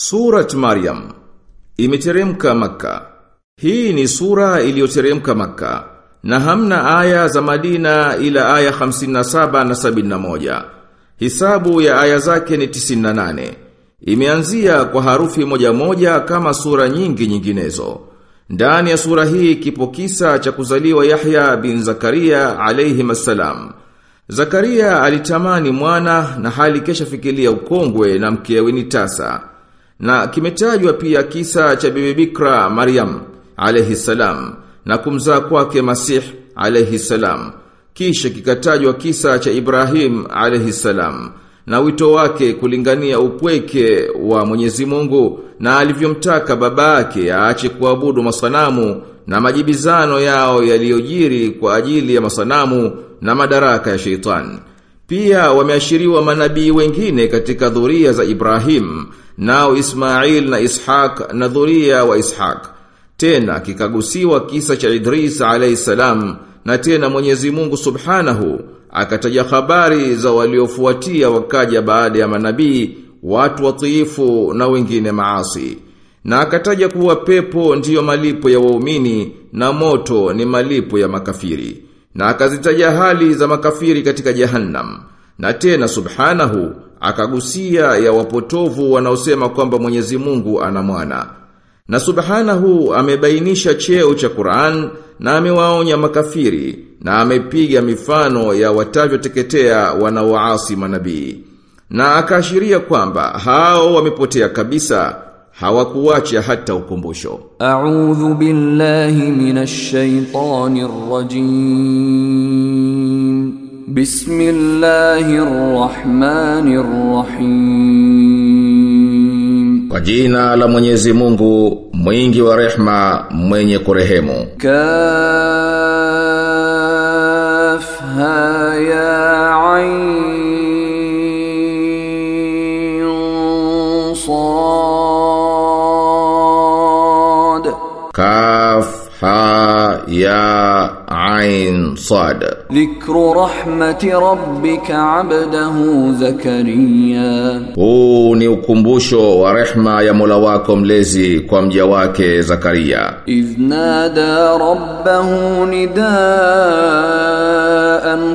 Surat Maryam imeteremka maka. Hii ni sura iliyoteremka Makka na hamna aya za Madina ila aya 57 na 71. Hisabu ya aya zake ni 98. Imeanzia kwa harufi moja moja kama sura nyingi nyinginezo. Ndani ya sura hii kipo kisa cha kuzaliwa Yahya bin Zakaria alayhi masalam. Zakaria alitamani mwana na hali kesha fikiria ukongwe na mkewe ni tasa. Na kimetajwa pia kisa cha bibi Bikra Maryam alayhi salam na kumzaa kwake Masih alayhi salam. Kisha kikatajwa kisa cha Ibrahim alayhi salam na wito wake kulingania upweke wa Mwenyezi Mungu na alivyomtaka baba yake aache kuabudu masanamu na majibizano yao yaliyojiri kwa ajili ya masanamu na madaraka ya sheitan. Pia wameashiriwa manabii wengine katika dhuria za Ibrahim, nao Ismail na Ishaq na dhuria wa Ishaq. Tena kikagusiwa kisa cha Idris alayhisalam na tena Mwenyezi Mungu Subhanahu akataja habari za waliofuatia wakaja baada ya manabii, watu watiifu na wengine maasi. Na akataja kuwa pepo ndiyo malipo ya waumini na moto ni malipo ya makafiri. Na akazitaja hali za makafiri katika jahannam. Na tena subhanahu akagusia ya wapotovu wanaosema kwamba Mwenyezi Mungu ana mwana. Na subhanahu amebainisha cheo cha Qur'an na amewaonya makafiri na amepiga mifano ya watavyoteketea wanaoasi manabii. Na akaashiria kwamba hao wamepotea kabisa hawakuacha hata ukumbusho. A'udhu billahi minash shaitanir بسم الله الرحمن الرحيم. وجينا لمن يزمونه مين جوا رحمة مين يكرهمه كافها يا عين صاد كافها يا عين صاد Dhikru rahmati rabbika abdahu Zakaria. Huu ni ukumbusho wa rehma ya Mola wako mlezi kwa mja wake Zakaria. Idhnada rabbahu nidaan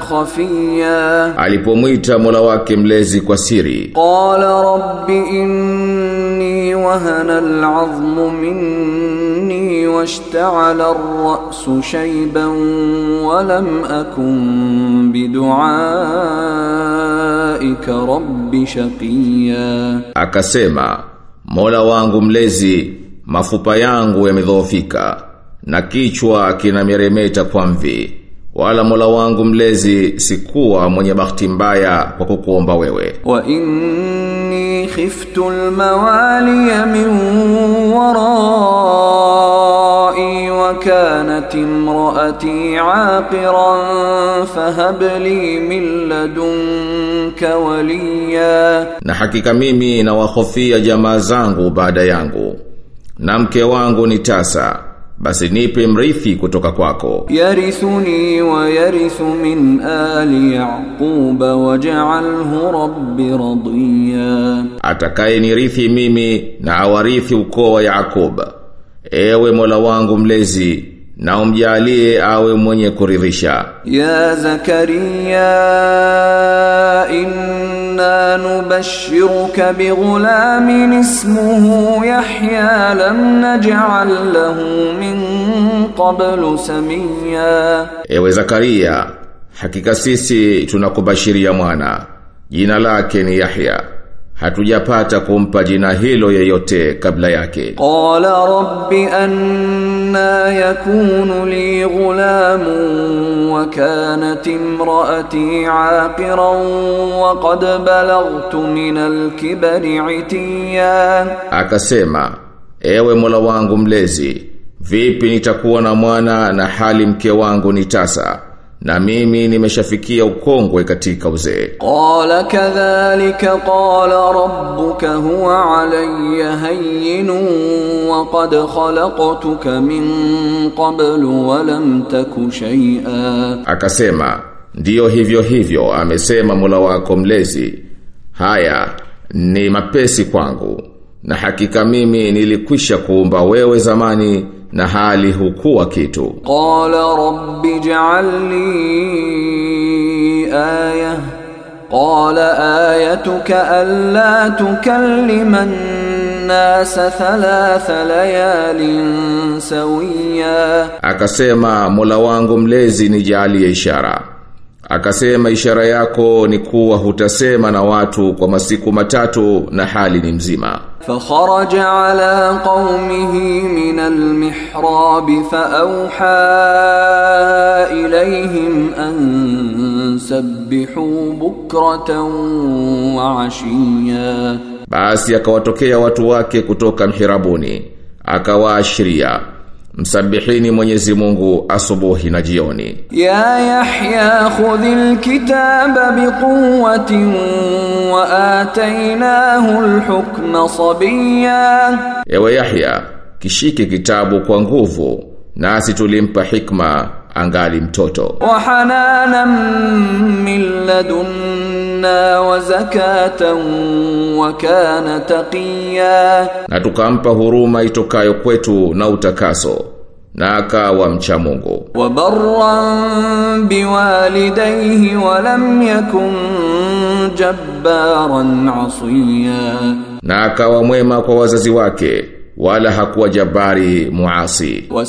khafiya. Alipomwita Mola wake mlezi kwa siri. Qala rabbi inni واشتعل الرأس شيبا ولم أكن بدعائك رب شقيا akasema, Mola wangu mlezi, mafupa yangu yamedhoofika na kichwa kinameremeta kwa mvi. Wala Mola wangu mlezi sikuwa mwenye bahati mbaya kwa kukuomba wewe. وإني خفت الموالي من ورائي وكانت امرأتي عاقرا فهب لي من لدنك وليا Na hakika mimi na wahofia jamaa zangu baada yangu. Na mke wangu ni tasa, basi nipe mrithi kutoka kwako. يرثني ويرث من آل يعقوب واجعله رب رضيا Atakaye nirithi mimi na awarithi ukoo wa Yakob. Ewe Mola wangu mlezi na umjalie awe mwenye kuridhisha. Ya Zakaria inna nubashshiruka bighulamin ismuhu Yahya lam naj'al lahu min qablu samia. Ewe Zakaria, hakika sisi tunakubashiria mwana. Jina lake ni Yahya hatujapata kumpa jina hilo yeyote kabla yake. Qala rabbi anna yakunu li ghulamun wa kanat imraati aqiran wa qad balaghtu min al-kibri itiya akasema ewe mola wangu mlezi vipi nitakuwa na mwana na hali mke wangu ni tasa? na mimi nimeshafikia ukongwe katika uzee. Qala kadhalika qala rabbuka huwa alayya hayyinu wa qad khalaqtuka min qablu wa lam taku shay'a. Akasema ndiyo hivyo hivyo amesema Mola wako mlezi. Haya ni mapesi kwangu na hakika mimi nilikwisha kuumba wewe zamani na hali hukuwa kitu. Qala rabbi ja'alni aya. Qala ayatuka alla tukallima nasa thalatha layalin sawiya. Akasema mola wangu mlezi nijalie ishara. akasema ishara yako ni kuwa hutasema na watu kwa masiku matatu na hali ni mzima فخرج على قومه من المحراب فأوحى إليهم أن سبحوا بكرة وعشيا Basi akawatokea watu wake kutoka mhirabuni, akawaashiria Msabihini Mwenyezi Mungu asubuhi na jioni. Ya Yahya khudhil kitaba biquwwatin wa atainahu al-hukma sabiyya. Ewe Yahya, kishike kitabu kwa nguvu nasi tulimpa hikma angali mtoto. Wa hananan min ladunna wa zakatan wa na tukampa huruma itokayo kwetu na utakaso na akawa mcha Mungu. Wa barran biwalidayhi wa lam yakun jabbaran asiya. Na akawa mwema kwa wazazi wake wala hakuwa jabari muasi. Wa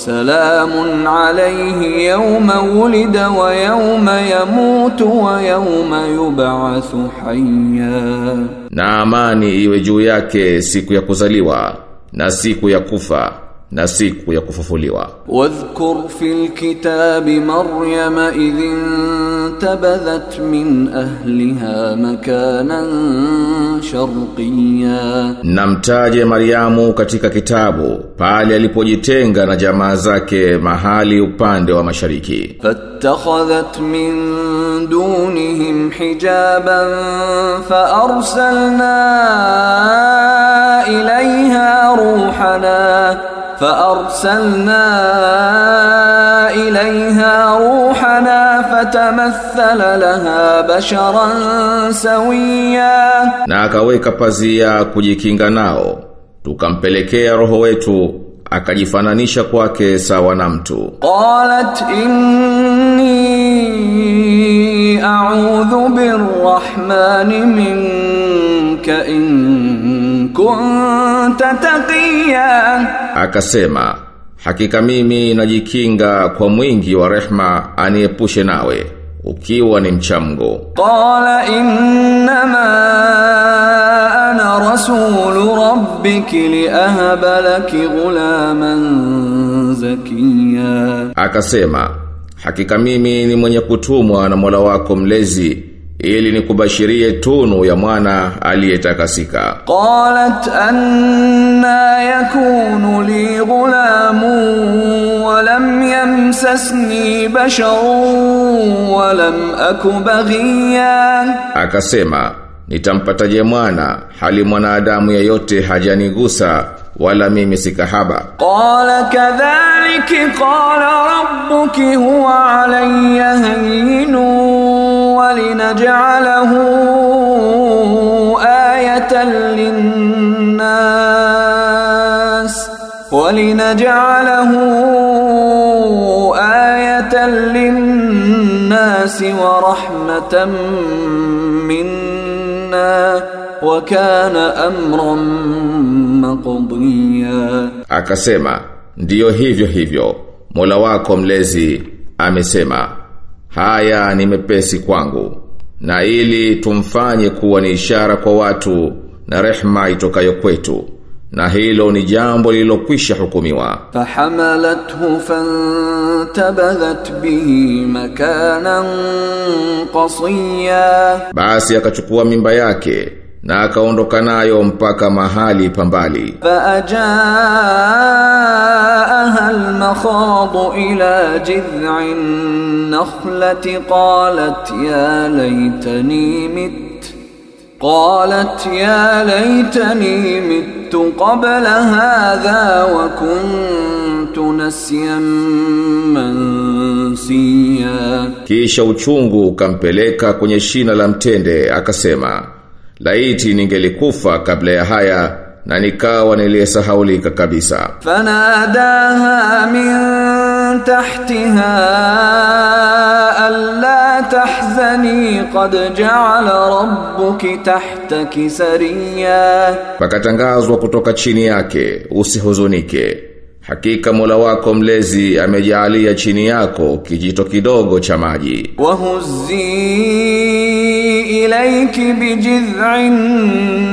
alayhi yawma wulida wa yawma yamutu wa yawma yub'athu hayya. Na amani iwe juu yake siku ya kuzaliwa na siku ya kufa na siku ya kufufuliwa. Wadhkur fil kitabi maryama idhin انتبذت من أهلها مكانا شرقيا Na mtaje Mariamu katika kitabu, pale alipojitenga na jamaa zake mahali upande wa mashariki. فاتخذت من دونهم حجابا فأرسلنا إليها روحنا فأرسلنا إليها روحنا فتمثل لها بشرا سويا Na akaweka pazia kujikinga nao, tukampelekea roho wetu, akajifananisha kwake sawa na mtu. قالت إني أعوذ بالرحمن منك إن kunta taqiya. Akasema hakika mimi najikinga kwa mwingi wa rehma aniepushe nawe ukiwa ni mchamgo. Qala innama ana rasulu rabbiki liahaba laki ghulaman zakiya. Akasema hakika mimi ni mwenye kutumwa na Mola wako mlezi ili nikubashirie tunu ya mwana aliyetakasika. Qalat anna yakunu li ghulamu wa lam yamsasni basharun wa lam akubaghiyan akasema nitampataje mwana hali mwanadamu yeyote hajanigusa wala mimi sikahaba. قال كذلك قال ربك هو علي هين ولنجعله آية للناس ولنجعله آية للناس alaina wa kana amran maqdiya akasema ndiyo hivyo hivyo Mola wako mlezi amesema haya ni mepesi kwangu na ili tumfanye kuwa ni ishara kwa watu na rehma itokayo kwetu na hilo ni jambo lililokwisha hukumiwa. Fahamalathu fantabadhat bihi makanan qasiya. Basi akachukua mimba yake na akaondoka nayo mpaka mahali pambali faajaaha almakhadu ila jid'in nakhlati qalat ya laitani mit قالت يا ليتني مت قبل هذا وكنت نسيا منسيا Kisha uchungu ukampeleka kwenye shina la mtende akasema, laiti ningelikufa kabla ya haya na nikawa niliyesahaulika kabisa فناداها من تحتها tahzani qad ja'ala rabbuki tahtaki sariya, pakatangazwa kutoka chini yake usihuzunike, hakika Mola wako mlezi amejaalia chini yako kijito kidogo cha maji. Wahuzii ilayki bijid'in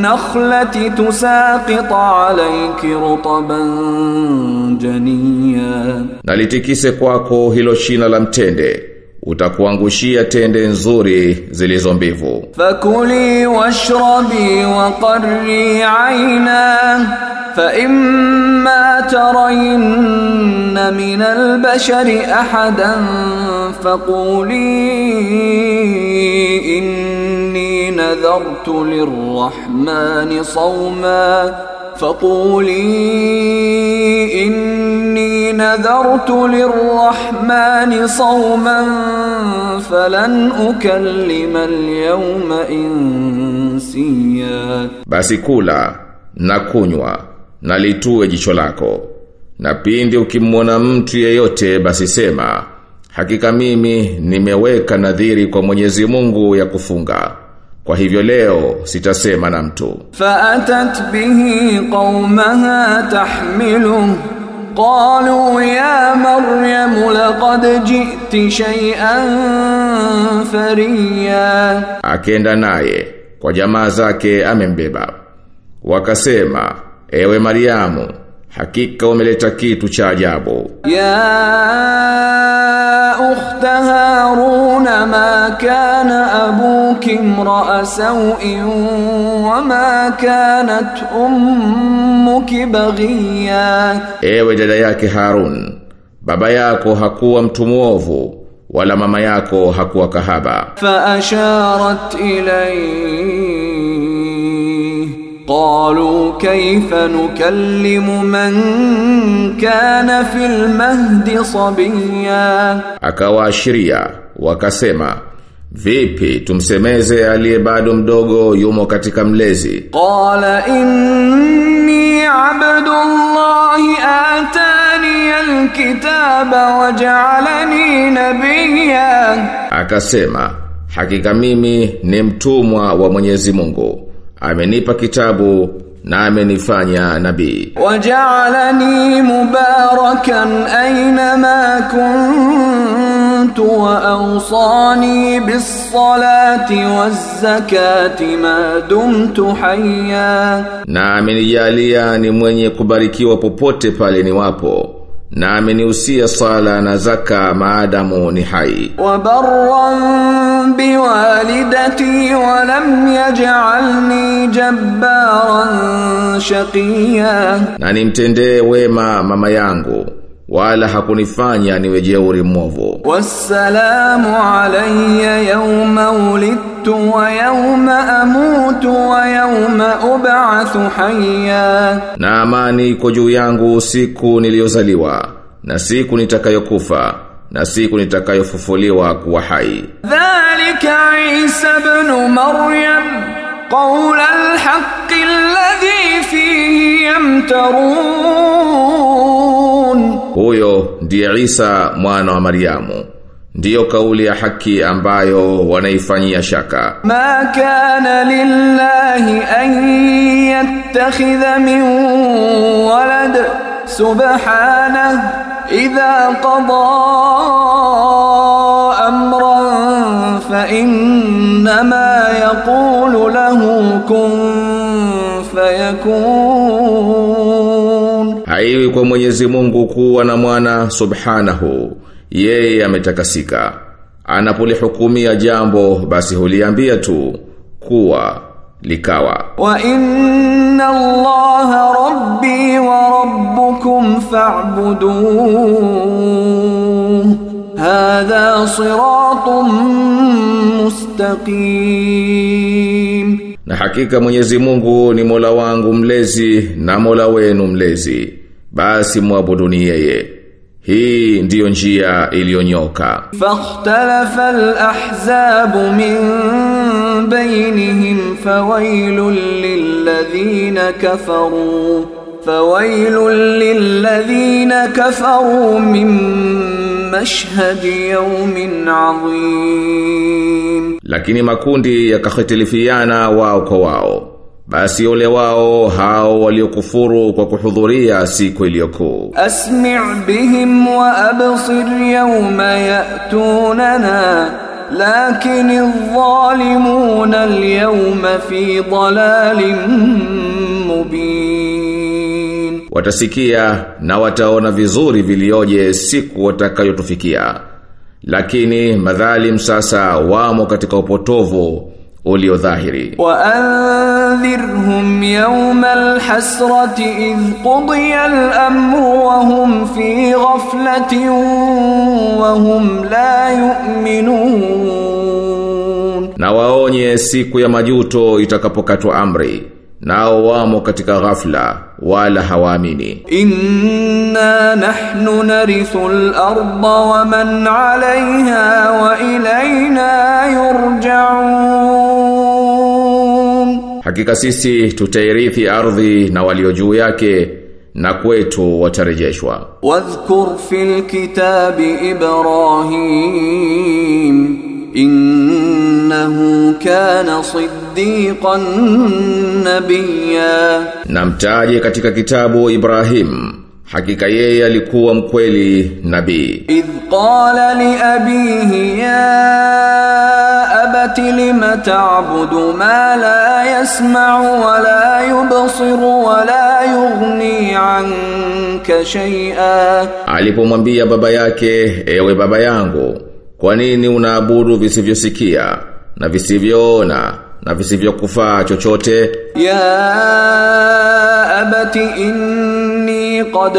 nakhlati tusaqit alayki rutaban janiya, nalitikise kwako hilo shina la mtende. utakuangushia tende nzuri zilizo mbivu فكلي واشربي وقري عينا فإما ترين من البشر أحدا فقولي إني نذرت للرحمن صوما فقولي إني نذرت للرحمن صوما فلن أكلم اليوم إنسيا basi kula na kunywa na litue jicho lako na pindi ukimwona mtu yeyote basi sema hakika mimi nimeweka nadhiri kwa Mwenyezi Mungu ya kufunga Kwa hivyo leo sitasema na mtu. Faatat bihi qaumaha tahmilu qalu ya maryam laqad ji'ti shay'an fariya. Akenda naye kwa jamaa zake amembeba. Wakasema ewe maryamu Hakika umeleta kitu cha ajabu. Ya ukhta Harun ma kana abuki imra'a sawin wa ma kanat ummuki baghiya. Ewe dada yake Harun, baba yako hakuwa mtu mwovu wala mama yako hakuwa kahaba. Fa asharat ilayhi قالوا كيف نكلم من كان في المهد صبيا akawaashiria wakasema vipi tumsemeze aliye bado mdogo yumo katika mlezi قال إني عبد الله آتاني الكتاب وجعلني نبيا akasema hakika mimi ni mtumwa wa Mwenyezi Mungu amenipa kitabu na amenifanya nabii. Waja'alani mubarakan aina ma kuntu wa awsani bis-salati waz-zakati ma dumtu hayya. Na amenijalia ni mwenye kubarikiwa popote pale niwapo na amenihusia sala na zaka maadamu ni hai. Wa biwalidati wa yaj'alni jabbaran shaqiya. Na nimtendee wema mama yangu wala hakunifanya niwe jeuri mwovu. Wassalamu alayya yawma ulidtu wa yawma ub'athu hayya na amani iko juu yangu siku niliyozaliwa na siku nitakayokufa na siku nitakayofufuliwa kuwa hai. Dhalika isa ibn maryam qawla alhaq alladhi fihi yamtarun. Huyo ndiye isa mwana wa maryamu. Ndiyo kauli ya haki ambayo wanaifanyia shaka. Ma kana lillahi an yattakhidha min walad subhanahu idha qada amran fa innama yaqulu lahu kun fayakun. Haiwi kwa Mwenyezi Mungu kuwa na mwana subhanahu yeye ametakasika. Anapolihukumia jambo basi huliambia tu kuwa likawa. Wa inna Allaha rabbi wa rabbukum hadha siratun mustaqim. Na hakika Mwenyezi Mungu ni Mola wangu mlezi na Mola wenu mlezi. Basi muabuduni yeye. Hii ndiyo njia iliyonyoka. فاختلف الأحزاب من بينهم فويل للذين كفروا فويل للذين كفروا من مشهد يوم عظيم Lakini makundi yakahitilifiana wao kwa wao. Basi ole wao hao waliokufuru kwa kuhudhuria siku iliyokuu. Asmi' bihim wa absir yawma ya'tunana lakin adh-dhalimuna al-yawma fi dhalalin mubin. Watasikia na wataona vizuri vilioje siku watakayotufikia. Lakini madhalim sasa wamo katika upotovu ulio dhahiri wa anzirhum yawmal hasrati idh qudiya al-amru wa hum fi ghaflatin wa hum la yu'minun. Na waonye siku ya majuto itakapokatwa amri nao wamo katika ghafla wala hawaamini. Inna nahnu narithul arda wa man 'alayha wa ilayna yurja'un. Hakika sisi tutairithi ardhi na walio juu yake na kwetu watarejeshwa. Wadhkur fil kitabi Ibrahim innahu kana siddiqan nabiyya. Na katika kitabu Ibrahim Hakika yeye alikuwa mkweli nabii. Idh qala li abihi ya أبت لم تعبد ما لا يسمع ولا يبصر ولا يغني عنك شيئا Alipomwambia baba yake, ewe baba yangu, kwa nini unaabudu visivyosikia na visivyoona na visivyokufaa chochote? يا أبت إني قد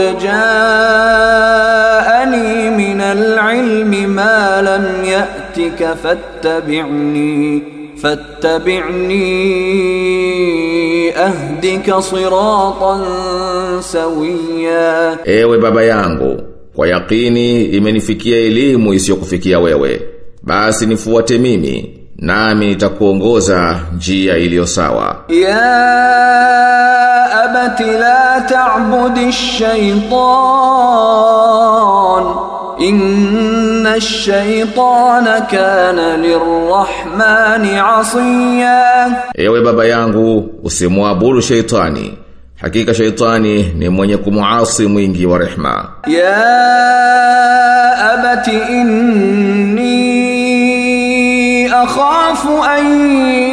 جاءني من العلم ما لم يأتك فاتبعني فاتبعني أهدك صراطا سويا Ewe baba yangu, kwa yakini imenifikia elimu isiyokufikia wewe. Basi nifuate mimi, nami nitakuongoza njia iliyo sawa. Ya abati la ta'budi shaytan inna ash-shaytana kana lirrahmani asiya. Ewe baba yangu usimwabudu shaytani hakika shaitani ni mwenye kumuasi mwingi wa rehma. Ya abati inna أخاف أن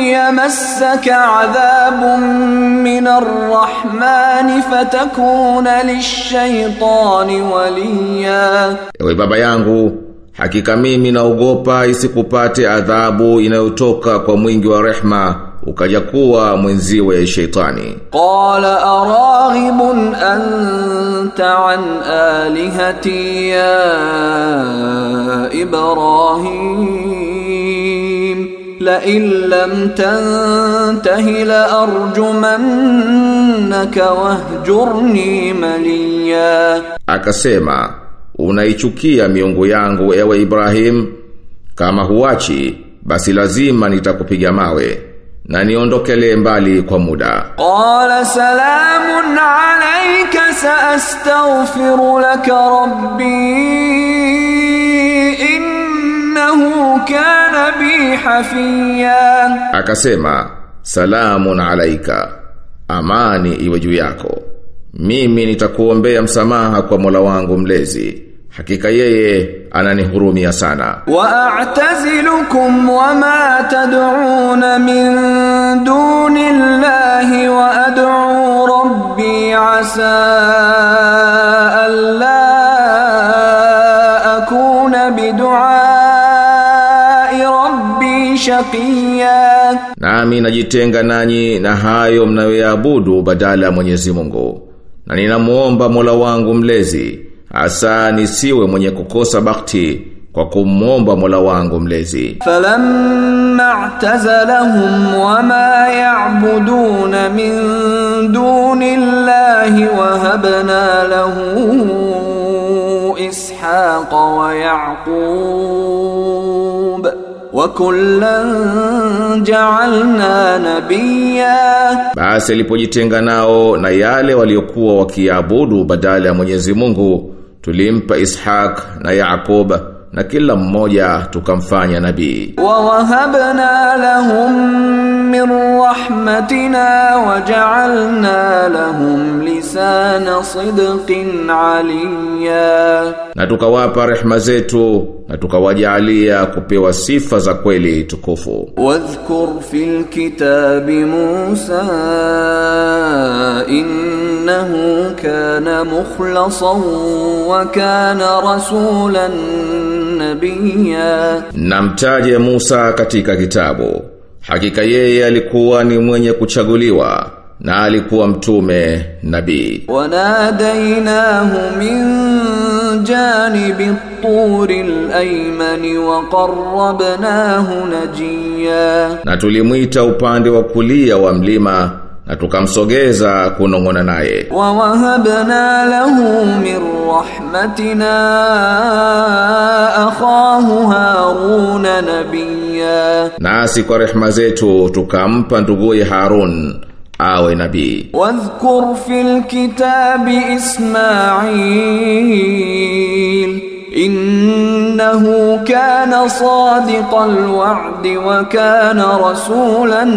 يمسك عذاب من الرحمن فتكون للشيطان وليا Ewe baba yangu, hakika mimi naogopa isikupate adhabu inayotoka kwa mwingi wa rehma ukaja kuwa mwenziwe sheitani. قال أراغب أنت عن آلهتي يا إبراهيم لئن لم تنته لأرجمنك واهجرني مليا Akasema, unaichukia miungu yangu ewe Ibrahim, kama huachi, basi lazima nitakupiga mawe, na niondokele mbali kwa muda. قال سلام عليك سأستغفر لك ربي إنه kana bi hafiya. Akasema salamun alaika amani iwe juu yako. Mimi nitakuombea msamaha kwa Mola wangu mlezi. Hakika yeye ananihurumia sana. Wa a'tazilukum wa tad'un min duni wa ad'u rabbi asa alla akuna bidu'a shaqiya Nami najitenga nanyi na hayo mnayoyaabudu badala ya Mwenyezi Mungu. Na ninamuomba Mola wangu mlezi asa nisiwe mwenye kukosa bakti kwa kumwomba Mola wangu mlezi. Falamma i'tazalahum wama ya'budun min dunillahi wa habna lahu Ishaqa wa Yaqub wakullan ja'alna nabiyya, basi alipojitenga nao na yale waliokuwa wakiabudu badala ya Mwenyezi Mungu tulimpa Ishaq na yaqub na kila mmoja tukamfanya nabii. Wa wahabna lahum min rahmatina waja'alna lahum lisana sidqin aliya, na tukawapa rehma zetu na tukawajalia kupewa sifa za kweli tukufu. Wadhkur fil kitabi Musa innahu kana mukhlasan wa kana rasulan nabiyya, namtaje Musa katika kitabu, hakika yeye alikuwa ni mwenye kuchaguliwa na alikuwa mtume nabii. Wanadainahu min جانب الطور الأيمن وقربناه نجيا Na tulimwita upande wa kulia wa mlima na tukamsogeza kunong'ona naye. ووهبنا له من رحمتنا أخاه هارون نبيا Nasi kwa rehma zetu tukampa nduguye Harun awe nabii. Wadhkur fil kitabi isma'il. Innahu kana sadiqal wa'di wa kana rasulan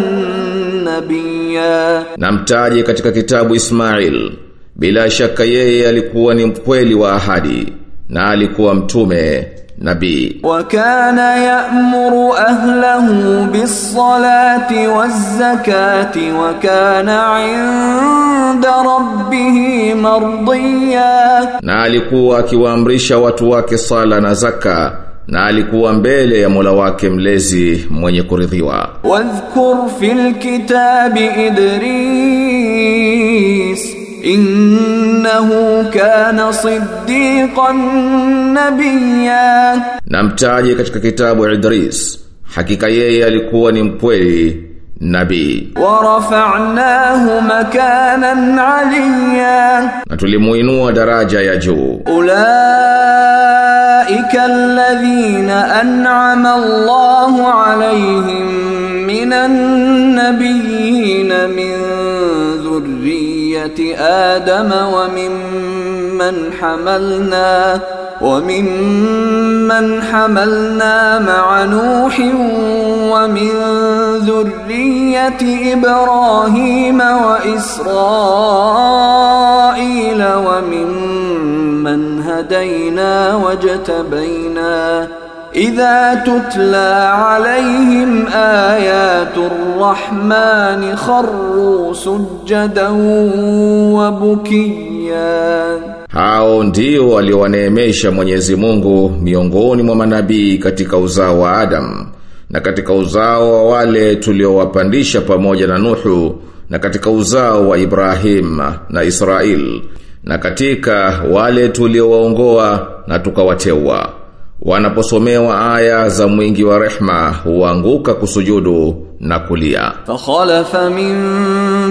nabiyya. Namtaje katika kitabu Ismail. Bila shaka yeye alikuwa ni mkweli wa ahadi na alikuwa mtume nabii. Wa kana ya'muru ahlahu bis-salati waz-zakati 'inda rabbih mardiya. Na alikuwa akiwaamrisha watu wake sala na zaka na alikuwa mbele ya Mola wake mlezi mwenye kuridhiwa. Wadhkur fil kitabi idris innahu kana siddiqan nabiyya, na katika kitabu Idris, hakika yeye alikuwa ni mkweli nabii. Wa rafa'nahu makanan 'aliyya, na tulimuinua daraja ya juu. Ulaika alladhina an'ama Allahu 'alayhim minan nabiyyin min ذرية آدم وممن حملنا وممن حملنا مع نوح ومن ذرية إبراهيم وإسرائيل وممن هدينا واجتبينا idha tutla alayhim ayatur rahmani kharru sujadan wa bukiyan, hao ndio aliowaneemesha Mwenyezi Mungu miongoni mwa manabii katika uzao wa Adam na katika uzao wa wale tuliowapandisha pamoja na Nuhu na katika uzao wa Ibrahim na israel na katika wale tuliowaongoa na tukawateua wanaposomewa aya za mwingi wa rehma huanguka kusujudu na kulia. Fakhalafa min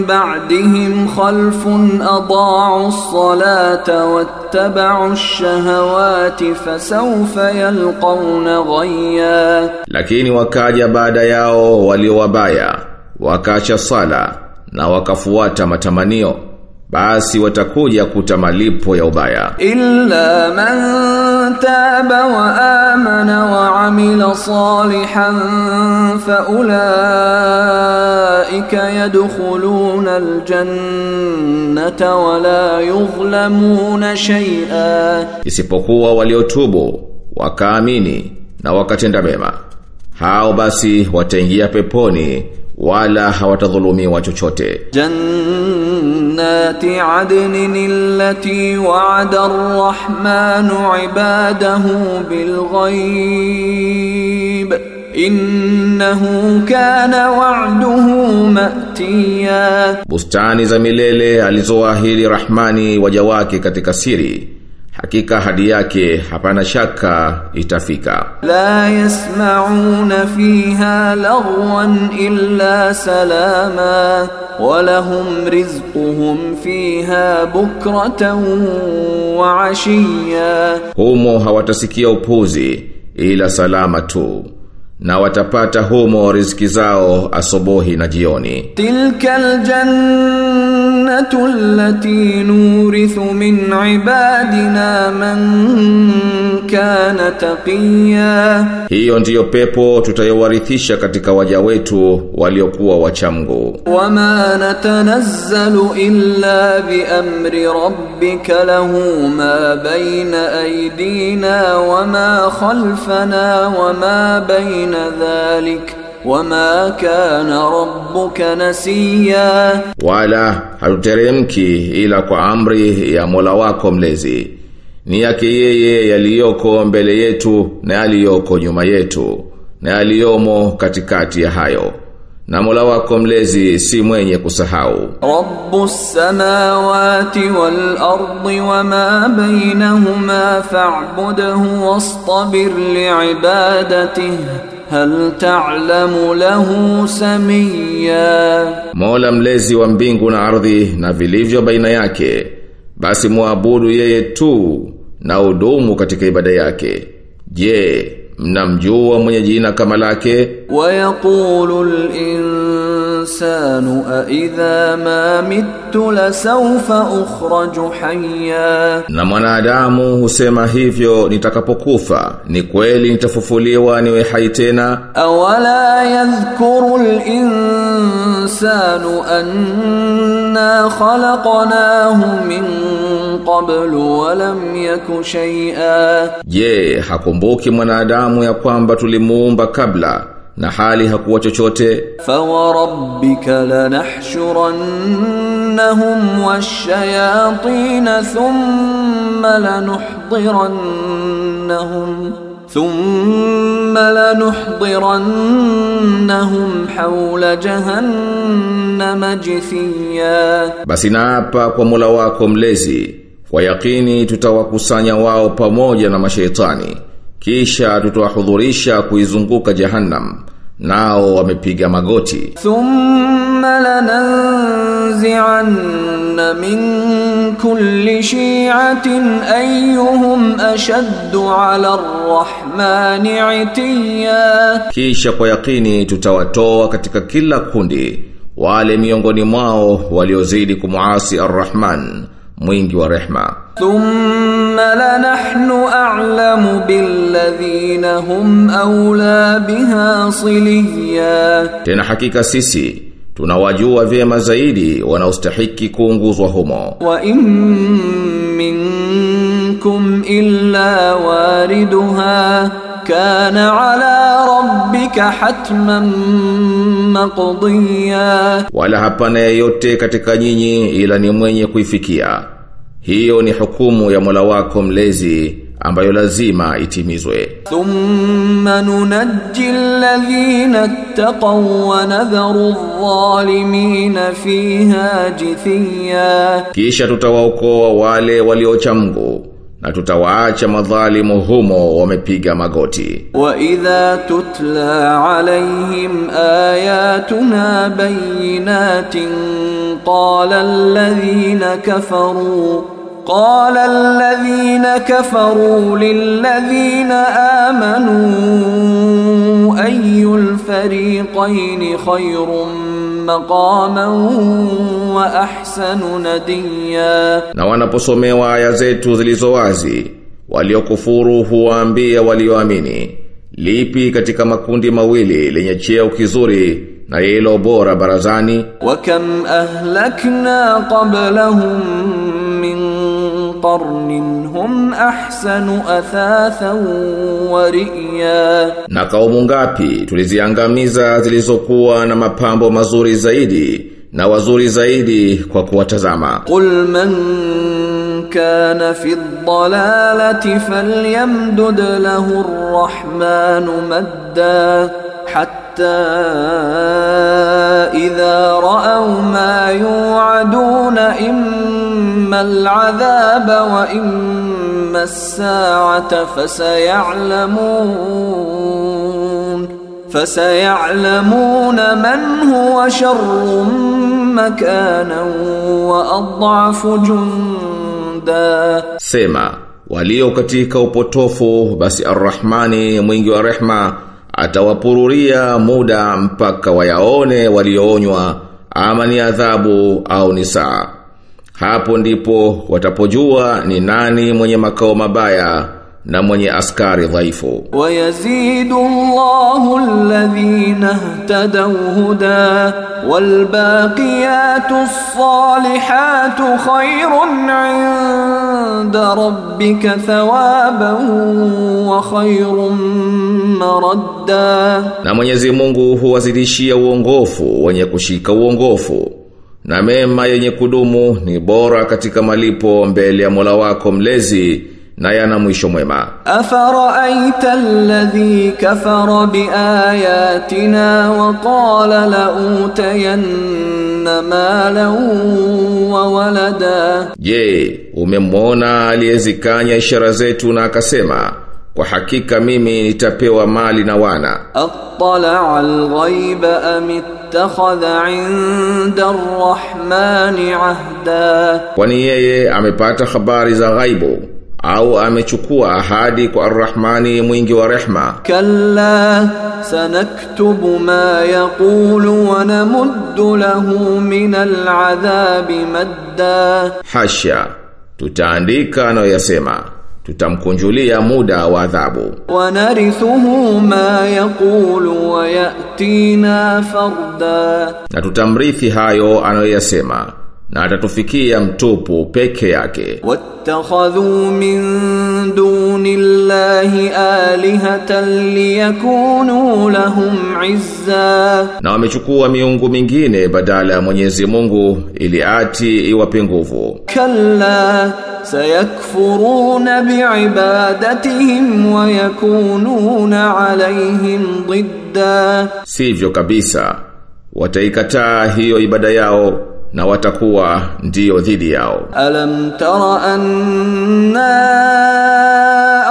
ba'dihim khalfun adaa'u as-salata wattaba'u ash-shahawati fasawfa yalqawna ghayya. Lakini wakaja baada yao waliowabaya wakaacha sala na wakafuata matamanio basi watakuja kuta malipo ya ubaya. Illa man taba wa amana wa amila salihan fa ulaika yadkhuluna aljannata isipokuwa waliotubu wakaamini na wakatenda mema, hao basi wataingia peponi wala hawatadhulumiwa chochote. Jannati adnin allati wa'ada ar-rahmanu 'ibadahu bil innahu kana wa'duhu matiya. Bustani za milele alizoahidi rahmani waja wake katika siri hakika hadi yake hapana shaka itafika. La yasmauna fiha lagwan illa salama wa rizquhum fiha bukratan wa ashiya. Humo hawatasikia upuzi ila salama tu na watapata humo riziki zao asubuhi na jioni. Tilka aljanna الجنة التي نورث من عبادنا من كان تقيا Hiyo ndiyo pepo tutayowarithisha katika waja wetu waliokuwa wachamgu. وما نتنزل إلا بأمر ربك له ما بين أيدينا وما خلفنا وما بين ذلك wama kana rabbuka nasiya, wala hatuteremki ila kwa amri ya Mola wako mlezi. Ni yake yeye yaliyoko mbele yetu na yaliyoko nyuma yetu na yaliyomo katikati ya hayo na Mola wako mlezi si mwenye kusahau. Rabbus samawati wal ardi wama bainahuma fa'budhu wastabir li'ibadatihi hal ta'lamu lahu samia, Mola mlezi wa mbingu na ardhi na vilivyo baina yake, basi muabudu yeye tu na udumu katika ibada yake. Je, mnamjua mwenye jina kama lake? Wa yaqulu al الإنسان أإذا ما مت لسوف أخرج حيا Na mwanadamu husema hivyo nitakapokufa, ni kweli nitafufuliwa niwe hai tena? أولا يذكر الإنسان أنا خلقناه من قبل ولم يك شيئا Je, hakumbuki mwanadamu ya kwamba tulimuumba kabla na hali hakuwa chochote. Fawarabbika lanahshurannahum washayatin thumma lanuhdirannahum thumma lanuhdirannahum hawla jahannama jithiya. Basi naapa kwa mula wako mlezi kwa yakini tutawakusanya wao pamoja na mashaitani kisha tutawahudhurisha kuizunguka jahannam. Nao wamepiga magoti. Thumma lananzi'anna min kulli shi'atin ayyuhum ashaddu 'ala ar-rahmani 'atiya kisha kwa yakini tutawatoa katika kila kundi wale miongoni mwao waliozidi kumuasi ar-rahman mwingi wa rehma. Thumma la nahnu a'lamu billadhina hum awla biha siliya tena hakika sisi tunawajua vyema zaidi wanaostahiki kuunguzwa humo. Wa in minkum illa wariduha kana ala rabbika hatman maqdiya, wala hapana yeyote katika nyinyi ila ni mwenye kuifikia. Hiyo ni hukumu ya Mola wako mlezi ambayo lazima itimizwe. Thumma nunajji alladhina ittaqaw wa nadharu adh-dhalimina fiha jithiya, kisha tutawaokoa wale waliocha Mungu na tutawaacha madhalimu humo wamepiga magoti. Wa idha tutla alaihim ayatuna bayyinatin qala alladhina kafaru قال الذين كفروا للذين آمنوا أي الفريقين خير مقاما وأحسن نديا Na wanaposomewa aya zetu zilizo wazi, waliokufuru huwaambia walioamini, lipi katika makundi mawili lenye cheo kizuri na hilo bora barazani? وكم أهلكنا قبلهم من قرن هم أحسن أثاثا ورئيا Na kaumu ngapi tuliziangamiza zilizokuwa na mapambo mazuri zaidi na wazuri zaidi kwa kuwatazama. قل من كان في الضلالة فليمدد له الرحمن مدا حتى إذا رأوا ما يوعدون إما العذاب وإما الساعة فسيعلمون فسيعلمون من هو شر مكانا وأضعف جندا Sema, walio katika upotofu basi Ar-Rahmani mwingi wa rehma atawapururia muda mpaka wayaone walioonywa ama ni adhabu au ni saa. Hapo ndipo watapojua ni nani mwenye makao mabaya na mwenye askari dhaifu. Wayazidu Allahu alladhina ihtadaw huda wal baqiyatus khairun 'inda rabbika thawaban wa khairun maradda. Na Mwenyezi Mungu huwazidishia uongofu wenye kushika uongofu na mema yenye kudumu ni bora katika malipo mbele ya Mola wako mlezi na yana mwisho mwema. Afaraaita alladhi kafara biayatina wa qala la utayanna malan wa walada. Je, umemwona aliyezikanya ishara zetu na akasema kwa hakika mimi nitapewa mali na wana. Attala alghaiba am ittakhadha inda arrahmani ahda. Kwani yeye amepata habari za ghaibu au amechukua ahadi kwa arrahmani mwingi wa rehma? Kalla sanaktubu ma yaqulu wa namuddu lahu min aladhabi madda. Hasha tutaandika anayoyasema tutamkunjulia muda wa adhabu. Wanarithuhu ma yaqulu wa yatina farda, na tutamrithi hayo anayoyasema na atatufikia mtupu peke yake. Wattakhadhu min dunillahi alihatan liyakunu lahum izza. Na wamechukua miungu mingine badala ya Mwenyezi Mungu ili ati iwape nguvu. Kalla sayakfuruna biibadatihim wa yakununa alaihim dhidda sivyo kabisa. Wataikataa hiyo ibada yao na watakuwa ndio dhidi yao. Alam tara anna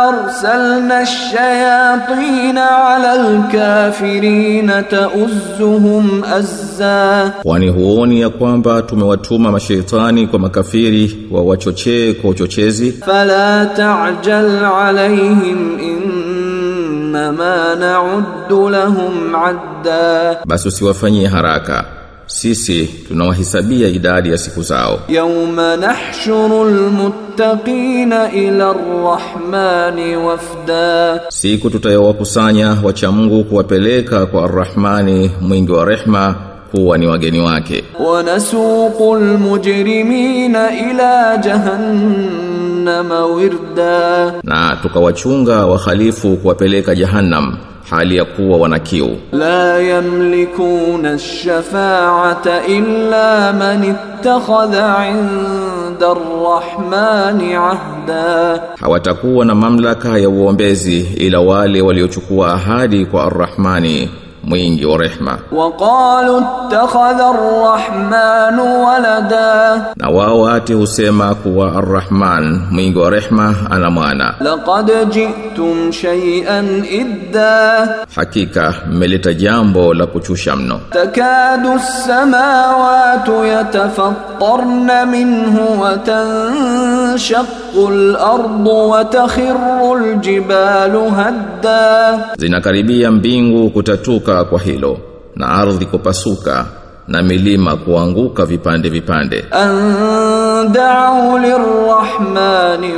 arsalna ash-shayatin ala al-kafirin ta'uzzuhum azza. Kwani huoni ya kwamba tumewatuma mashaitani kwa makafiri wa wachochee kwa uchochezi? Fala ta'jal alaihim inma na'uddu lahum adda. Basi usiwafanyie haraka sisi tunawahesabia idadi ya siku zao. Yauma nahshurul muttaqina ila arrahmani wafda. Siku tutayowakusanya wacha Mungu kuwapeleka kwa arrahmani mwingi wa rehma kuwa ni wageni wake. Wanasuqul mujrimina ila jahannam jahannama wirda. Na tukawachunga wakhalifu kuwapeleka jahannam hali ya kuwa wanakiu la yamlikuna shafaata illa man ittakhadha 'inda ar-rahmani 'ahda. Hawatakuwa na mamlaka ya uombezi ila wale waliochukua ahadi kwa arrahmani. mwingi wa rehma. وقالوا اتخذ الرحمن ولدا Na wao ati husema kuwa Ar-Rahman mwingi wa rehma ana mwana. لقد جئتم شيئا إدا Hakika mmeleta jambo la kuchusha mno. تكاد السماوات يتفطرن tashaqqu al-ardu wa zinakaribia mbingu kutatuka kwa hilo na ardhi kupasuka na milima kuanguka vipande vipande. Da'u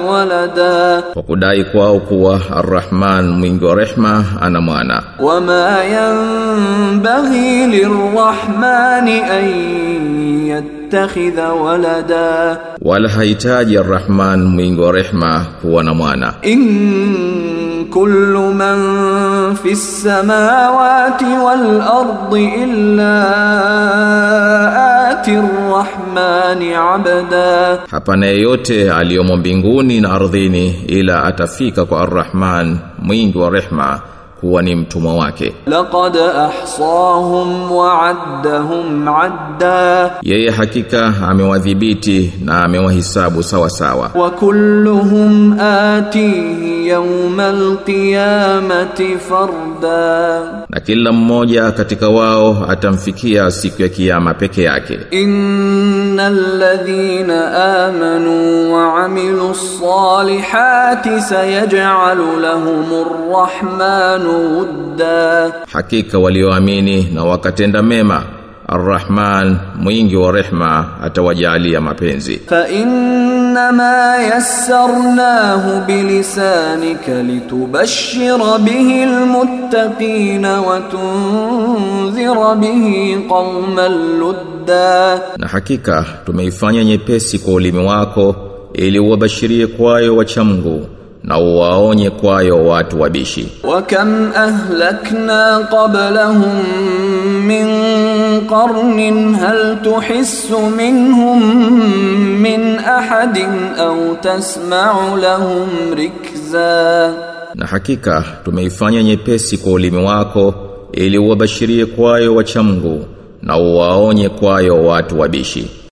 walada, kwa kudai kwao kuwa Arrahman mwingi wa rehma ana mwana. Wama yanbaghi lirrahmani an يتخذ ولدا wala hahitaji Ar-Rahman mwingi wa rehma kuwa na mwana إن كل من في السماوات والأرض إلا آتي الرحمن عبدا hapana yeyote aliyomo mbinguni na ardhini ila atafika kwa Ar-Rahman mwingi wa rehma kuwa ni mtumwa wake. Laqad ahsahum wa addahum adda, yeye hakika amewadhibiti na amewahisabu sawa sawa. Wa kulluhum atihi yawmal qiyamati farda, na kila mmoja katika wao atamfikia siku ya kiyama peke yake. Innal ladhina amanu wa amilus salihati sayaj'alu lahumur rahmanu الرحمن ودا hakika walioamini na wakatenda mema Ar-Rahman mwingi wa rehma atawajalia mapenzi فإنما يسرناه بلسانك لتبشر به المتقين وتنذر به قوما لدا na hakika tumeifanya nyepesi kwa ulimi wako ili uwabashirie kwayo wacha Mungu na uwaonye kwayo watu wabishi. Wa kam ahlakna qablahum min qarnin hal tuhissu minhum min ahadin au tasma'u lahum rikza. Na hakika tumeifanya nyepesi kwa ulimi wako ili uwabashirie kwayo wachamgu na uwaonye kwayo watu wabishi.